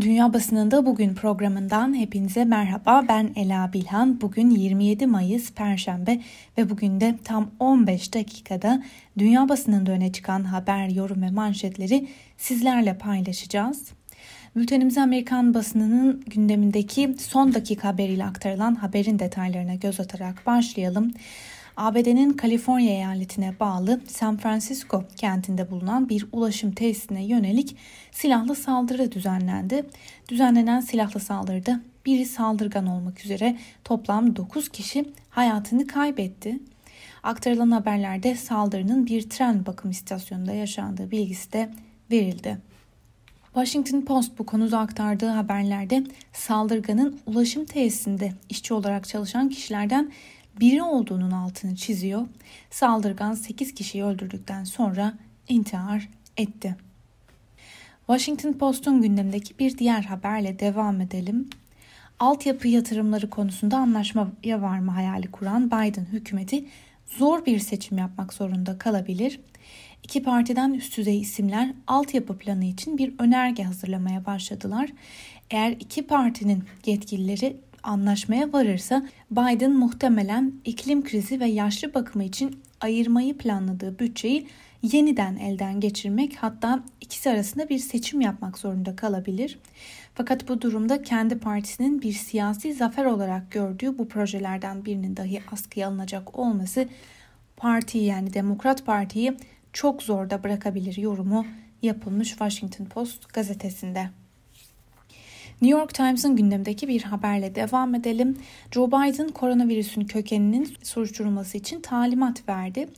Dünya Basınında Bugün programından hepinize merhaba. Ben Ela Bilhan. Bugün 27 Mayıs Perşembe ve bugün de tam 15 dakikada dünya basınında öne çıkan haber, yorum ve manşetleri sizlerle paylaşacağız. Bültenimize Amerikan basınının gündemindeki son dakika haberiyle aktarılan haberin detaylarına göz atarak başlayalım. ABD'nin Kaliforniya eyaletine bağlı San Francisco kentinde bulunan bir ulaşım tesisine yönelik silahlı saldırı düzenlendi. Düzenlenen silahlı saldırıda biri saldırgan olmak üzere toplam 9 kişi hayatını kaybetti. Aktarılan haberlerde saldırının bir tren bakım istasyonunda yaşandığı bilgisi de verildi. Washington Post bu konuda aktardığı haberlerde saldırganın ulaşım tesisinde işçi olarak çalışan kişilerden biri olduğunun altını çiziyor. Saldırgan 8 kişiyi öldürdükten sonra intihar etti. Washington Post'un gündemdeki bir diğer haberle devam edelim. Altyapı yatırımları konusunda anlaşmaya varma hayali kuran Biden hükümeti zor bir seçim yapmak zorunda kalabilir. İki partiden üst düzey isimler altyapı planı için bir önerge hazırlamaya başladılar. Eğer iki partinin yetkilileri anlaşmaya varırsa Biden muhtemelen iklim krizi ve yaşlı bakımı için ayırmayı planladığı bütçeyi yeniden elden geçirmek hatta ikisi arasında bir seçim yapmak zorunda kalabilir. Fakat bu durumda kendi partisinin bir siyasi zafer olarak gördüğü bu projelerden birinin dahi askıya alınacak olması partiyi yani Demokrat Parti'yi çok zorda bırakabilir yorumu yapılmış Washington Post gazetesinde. New York Times'ın gündemdeki bir haberle devam edelim. Joe Biden koronavirüsün kökeninin soruşturulması için talimat verdi.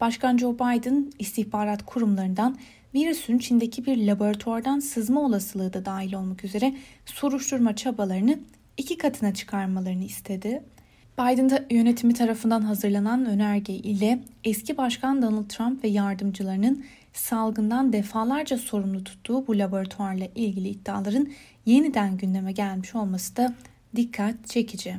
Başkan Joe Biden istihbarat kurumlarından virüsün Çin'deki bir laboratuvardan sızma olasılığı da dahil olmak üzere soruşturma çabalarını iki katına çıkarmalarını istedi. Biden yönetimi tarafından hazırlanan önerge ile eski başkan Donald Trump ve yardımcılarının salgından defalarca sorumlu tuttuğu bu laboratuvarla ilgili iddiaların yeniden gündeme gelmiş olması da dikkat çekici.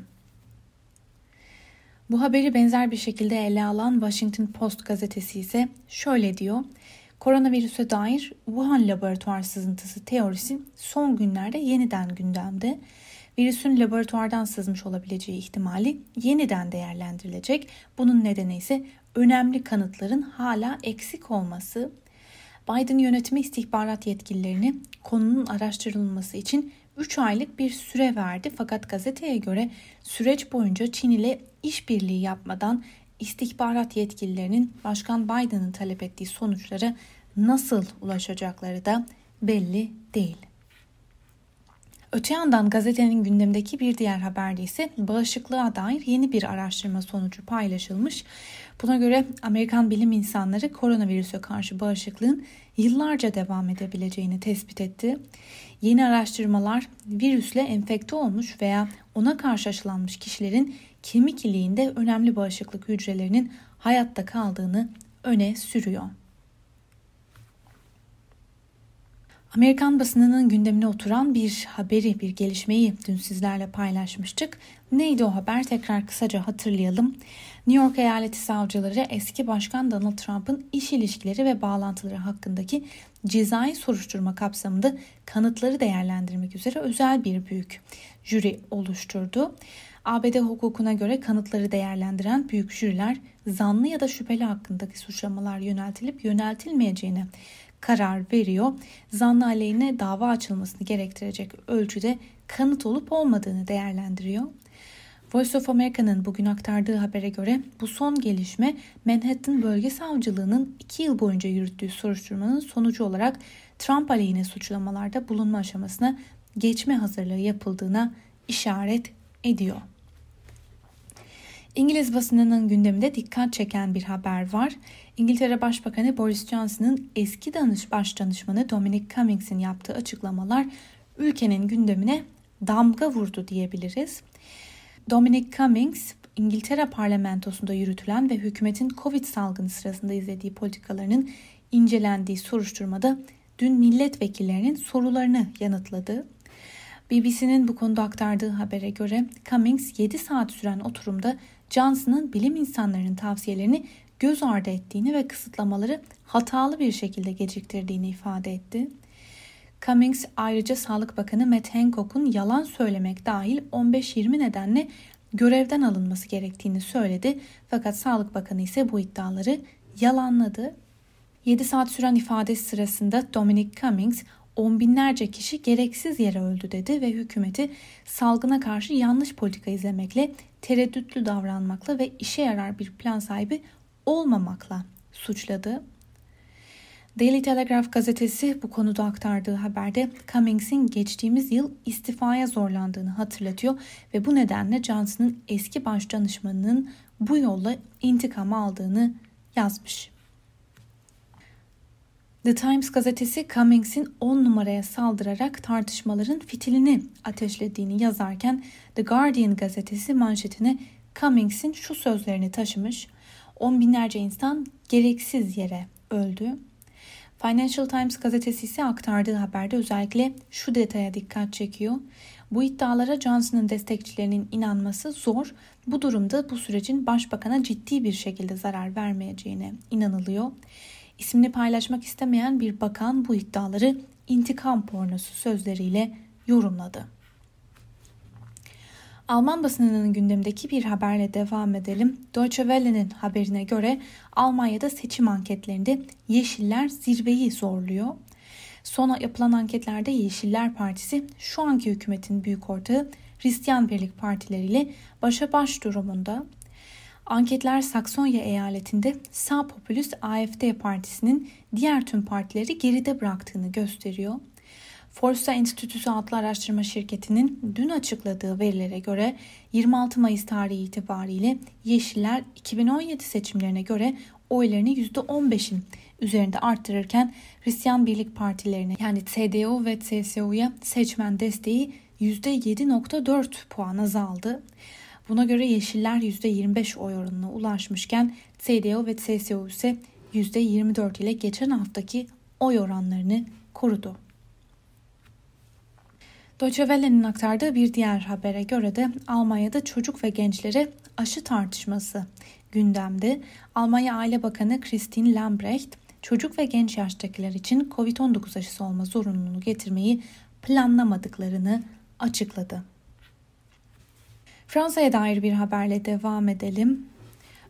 Bu haberi benzer bir şekilde ele alan Washington Post gazetesi ise şöyle diyor. Koronavirüse dair Wuhan laboratuvar sızıntısı teorisi son günlerde yeniden gündemde. Virüsün laboratuvardan sızmış olabileceği ihtimali yeniden değerlendirilecek. Bunun nedeni ise önemli kanıtların hala eksik olması. Biden yönetimi istihbarat yetkililerini konunun araştırılması için 3 aylık bir süre verdi fakat gazeteye göre süreç boyunca Çin ile işbirliği yapmadan istihbarat yetkililerinin Başkan Biden'ın talep ettiği sonuçlara nasıl ulaşacakları da belli değil. Öte yandan gazetenin gündemdeki bir diğer haberde ise bağışıklığa dair yeni bir araştırma sonucu paylaşılmış. Buna göre Amerikan bilim insanları koronavirüse karşı bağışıklığın yıllarca devam edebileceğini tespit etti. Yeni araştırmalar virüsle enfekte olmuş veya ona karşı aşılanmış kişilerin kemik iliğinde önemli bağışıklık hücrelerinin hayatta kaldığını öne sürüyor. Amerikan basınının gündemine oturan bir haberi, bir gelişmeyi dün sizlerle paylaşmıştık. Neydi o haber? Tekrar kısaca hatırlayalım. New York Eyaleti Savcıları eski Başkan Donald Trump'ın iş ilişkileri ve bağlantıları hakkındaki cezai soruşturma kapsamında kanıtları değerlendirmek üzere özel bir büyük jüri oluşturdu. ABD hukukuna göre kanıtları değerlendiren büyük jüriler zanlı ya da şüpheli hakkındaki suçlamalar yöneltilip yöneltilmeyeceğine karar veriyor. Zanlı aleyhine dava açılmasını gerektirecek ölçüde kanıt olup olmadığını değerlendiriyor. Voice of America'nın bugün aktardığı habere göre bu son gelişme Manhattan Bölge Savcılığı'nın 2 yıl boyunca yürüttüğü soruşturmanın sonucu olarak Trump aleyhine suçlamalarda bulunma aşamasına geçme hazırlığı yapıldığına işaret ediyor. İngiliz basınının gündeminde dikkat çeken bir haber var. İngiltere Başbakanı Boris Johnson'ın eski danış baş danışmanı Dominic Cummings'in yaptığı açıklamalar ülkenin gündemine damga vurdu diyebiliriz. Dominic Cummings, İngiltere parlamentosunda yürütülen ve hükümetin Covid salgını sırasında izlediği politikalarının incelendiği soruşturmada dün milletvekillerinin sorularını yanıtladı. BBC'nin bu konuda aktardığı habere göre Cummings 7 saat süren oturumda Johnson'ın bilim insanlarının tavsiyelerini göz ardı ettiğini ve kısıtlamaları hatalı bir şekilde geciktirdiğini ifade etti. Cummings ayrıca Sağlık Bakanı Matt Hancock'un yalan söylemek dahil 15-20 nedenle görevden alınması gerektiğini söyledi. Fakat Sağlık Bakanı ise bu iddiaları yalanladı. 7 saat süren ifadesi sırasında Dominic Cummings on binlerce kişi gereksiz yere öldü dedi ve hükümeti salgına karşı yanlış politika izlemekle, tereddütlü davranmakla ve işe yarar bir plan sahibi olmamakla suçladı. Daily Telegraph gazetesi bu konuda aktardığı haberde Cummings'in geçtiğimiz yıl istifaya zorlandığını hatırlatıyor ve bu nedenle Johnson'ın eski baş danışmanının bu yolla intikam aldığını yazmış. The Times gazetesi Cummings'in 10 numaraya saldırarak tartışmaların fitilini ateşlediğini yazarken The Guardian gazetesi manşetine Cummings'in şu sözlerini taşımış. On binlerce insan gereksiz yere öldü. Financial Times gazetesi ise aktardığı haberde özellikle şu detaya dikkat çekiyor. Bu iddialara Johnson'ın destekçilerinin inanması zor. Bu durumda bu sürecin başbakana ciddi bir şekilde zarar vermeyeceğine inanılıyor. İsmini paylaşmak istemeyen bir bakan bu iddiaları intikam pornosu sözleriyle yorumladı. Alman basınının gündemdeki bir haberle devam edelim. Deutsche Welle'nin haberine göre Almanya'da seçim anketlerinde Yeşiller zirveyi zorluyor. Son yapılan anketlerde Yeşiller Partisi şu anki hükümetin büyük ortağı Hristiyan Birlik partileriyle başa baş durumunda. Anketler Saksonya eyaletinde sağ popülist AFD partisinin diğer tüm partileri geride bıraktığını gösteriyor. Forsa Enstitüsü adlı araştırma şirketinin dün açıkladığı verilere göre 26 Mayıs tarihi itibariyle Yeşiller 2017 seçimlerine göre oylarını %15'in üzerinde arttırırken Hristiyan Birlik Partilerine yani CDU ve CSU'ya seçmen desteği %7.4 puan azaldı. Buna göre Yeşiller %25 oy oranına ulaşmışken CDU ve CSU ise %24 ile geçen haftaki oy oranlarını korudu. Deutsche Welle'nin aktardığı bir diğer habere göre de Almanya'da çocuk ve gençlere aşı tartışması gündemde. Almanya Aile Bakanı Christine Lambrecht, çocuk ve genç yaştakiler için COVID-19 aşısı olma zorunluluğunu getirmeyi planlamadıklarını açıkladı. Fransa'ya dair bir haberle devam edelim.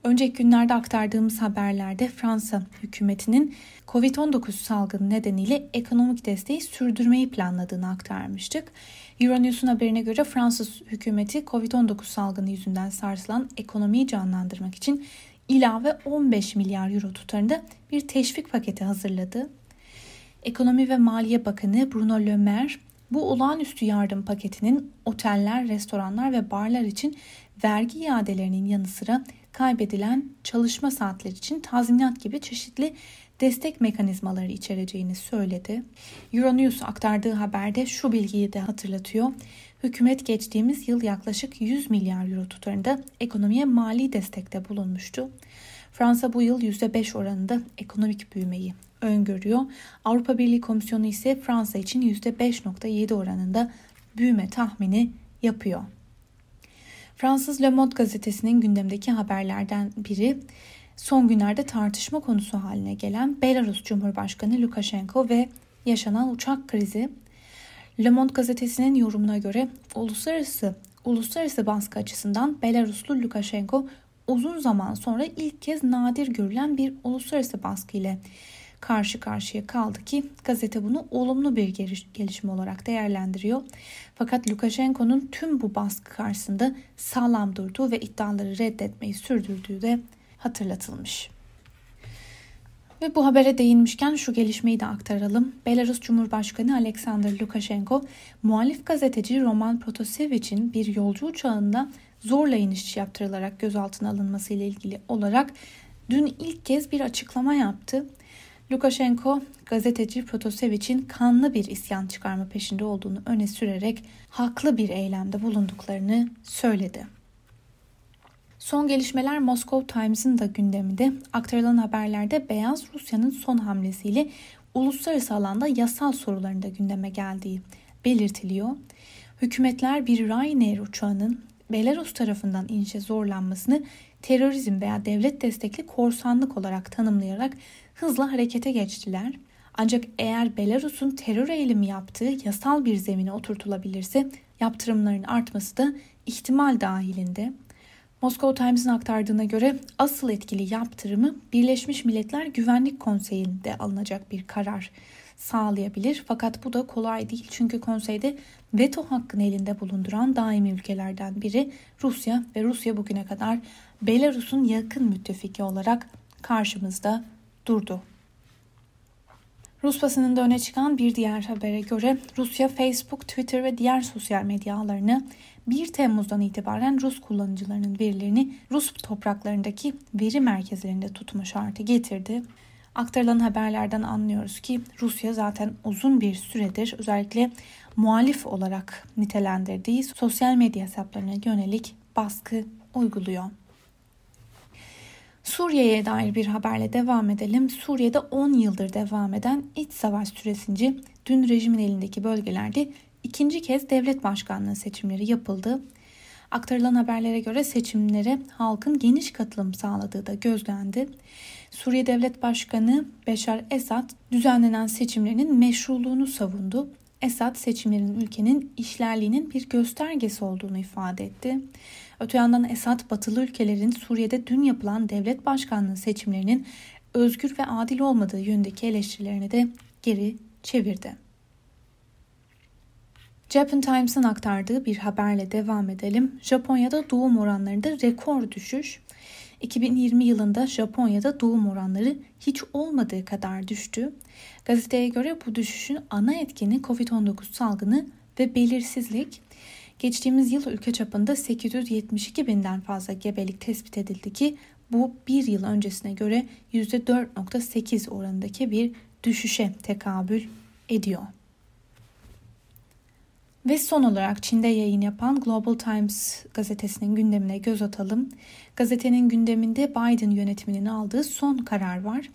Önceki günlerde aktardığımız haberlerde Fransa hükümetinin Covid-19 salgını nedeniyle ekonomik desteği sürdürmeyi planladığını aktarmıştık. Euronews'un haberine göre Fransız hükümeti Covid-19 salgını yüzünden sarsılan ekonomiyi canlandırmak için ilave 15 milyar euro tutarında bir teşvik paketi hazırladı. Ekonomi ve Maliye Bakanı Bruno Le Maire bu olağanüstü yardım paketinin oteller, restoranlar ve barlar için vergi iadelerinin yanı sıra kaybedilen çalışma saatleri için tazminat gibi çeşitli destek mekanizmaları içereceğini söyledi. Euronews aktardığı haberde şu bilgiyi de hatırlatıyor. Hükümet geçtiğimiz yıl yaklaşık 100 milyar euro tutarında ekonomiye mali destekte bulunmuştu. Fransa bu yıl %5 oranında ekonomik büyümeyi öngörüyor. Avrupa Birliği Komisyonu ise Fransa için %5.7 oranında büyüme tahmini yapıyor. Fransız Le Monde gazetesinin gündemdeki haberlerden biri son günlerde tartışma konusu haline gelen Belarus Cumhurbaşkanı Lukashenko ve yaşanan uçak krizi. Le Monde gazetesinin yorumuna göre uluslararası uluslararası baskı açısından Belaruslu Lukashenko uzun zaman sonra ilk kez nadir görülen bir uluslararası baskı ile karşı karşıya kaldı ki gazete bunu olumlu bir gelişme olarak değerlendiriyor. Fakat Lukashenko'nun tüm bu baskı karşısında sağlam durduğu ve iddiaları reddetmeyi sürdürdüğü de hatırlatılmış. Ve bu habere değinmişken şu gelişmeyi de aktaralım. Belarus Cumhurbaşkanı Alexander Lukashenko, muhalif gazeteci Roman Protasevic'in bir yolcu uçağında zorla iniş yaptırılarak gözaltına alınması ile ilgili olarak dün ilk kez bir açıklama yaptı. Lukashenko gazeteci Protasevic'in kanlı bir isyan çıkarma peşinde olduğunu öne sürerek haklı bir eylemde bulunduklarını söyledi. Son gelişmeler Moscow Times'ın da gündeminde aktarılan haberlerde Beyaz Rusya'nın son hamlesiyle uluslararası alanda yasal soruların da gündeme geldiği belirtiliyor. Hükümetler bir Ryanair uçağının Belarus tarafından inişe zorlanmasını terörizm veya devlet destekli korsanlık olarak tanımlayarak hızla harekete geçtiler. Ancak eğer Belarus'un terör eylemi yaptığı yasal bir zemine oturtulabilirse yaptırımların artması da ihtimal dahilinde. Moscow Times'ın aktardığına göre asıl etkili yaptırımı Birleşmiş Milletler Güvenlik Konseyi'nde alınacak bir karar sağlayabilir. Fakat bu da kolay değil çünkü konseyde veto hakkını elinde bulunduran daimi ülkelerden biri Rusya ve Rusya bugüne kadar Belarus'un yakın müttefiki olarak karşımızda durdu. Rus basınında öne çıkan bir diğer habere göre Rusya Facebook, Twitter ve diğer sosyal medya ağlarını 1 Temmuz'dan itibaren Rus kullanıcılarının verilerini Rus topraklarındaki veri merkezlerinde tutma şartı getirdi. Aktarılan haberlerden anlıyoruz ki Rusya zaten uzun bir süredir özellikle muhalif olarak nitelendirdiği sosyal medya hesaplarına yönelik baskı uyguluyor. Suriye'ye dair bir haberle devam edelim. Suriye'de 10 yıldır devam eden iç savaş süresince dün rejimin elindeki bölgelerde ikinci kez devlet başkanlığı seçimleri yapıldı. Aktarılan haberlere göre seçimlere halkın geniş katılım sağladığı da gözlendi. Suriye Devlet Başkanı Beşar Esad düzenlenen seçimlerin meşruluğunu savundu. Esad seçimlerin ülkenin işlerliğinin bir göstergesi olduğunu ifade etti. Öte yandan Esad batılı ülkelerin Suriye'de dün yapılan devlet başkanlığı seçimlerinin özgür ve adil olmadığı yönündeki eleştirilerini de geri çevirdi. Japan Times'ın aktardığı bir haberle devam edelim. Japonya'da doğum oranlarında rekor düşüş. 2020 yılında Japonya'da doğum oranları hiç olmadığı kadar düştü. Gazeteye göre bu düşüşün ana etkeni COVID-19 salgını ve belirsizlik. Geçtiğimiz yıl ülke çapında 872 binden fazla gebelik tespit edildi ki bu bir yıl öncesine göre %4.8 oranındaki bir düşüşe tekabül ediyor. Ve son olarak Çin'de yayın yapan Global Times gazetesinin gündemine göz atalım. Gazetenin gündeminde Biden yönetiminin aldığı son karar var.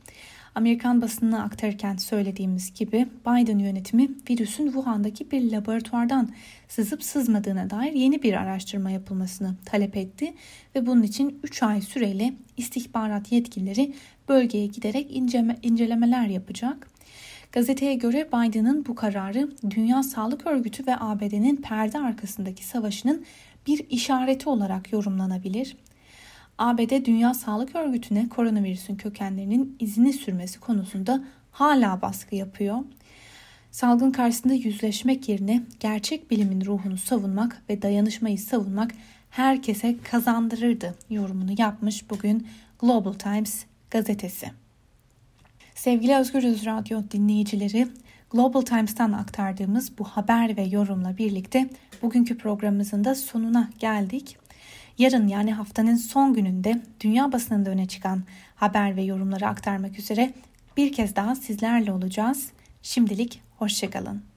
Amerikan basınına aktarırken söylediğimiz gibi Biden yönetimi virüsün Wuhan'daki bir laboratuvardan sızıp sızmadığına dair yeni bir araştırma yapılmasını talep etti ve bunun için 3 ay süreyle istihbarat yetkilileri bölgeye giderek incelemeler yapacak. Gazeteye göre Biden'ın bu kararı Dünya Sağlık Örgütü ve ABD'nin perde arkasındaki savaşının bir işareti olarak yorumlanabilir. ABD Dünya Sağlık Örgütü'ne koronavirüsün kökenlerinin izini sürmesi konusunda hala baskı yapıyor. Salgın karşısında yüzleşmek yerine gerçek bilimin ruhunu savunmak ve dayanışmayı savunmak herkese kazandırırdı yorumunu yapmış bugün Global Times gazetesi. Sevgili Özgür Öz Radyo dinleyicileri, Global Times'tan aktardığımız bu haber ve yorumla birlikte bugünkü programımızın da sonuna geldik. Yarın yani haftanın son gününde dünya basınında öne çıkan haber ve yorumları aktarmak üzere bir kez daha sizlerle olacağız. Şimdilik hoşçakalın.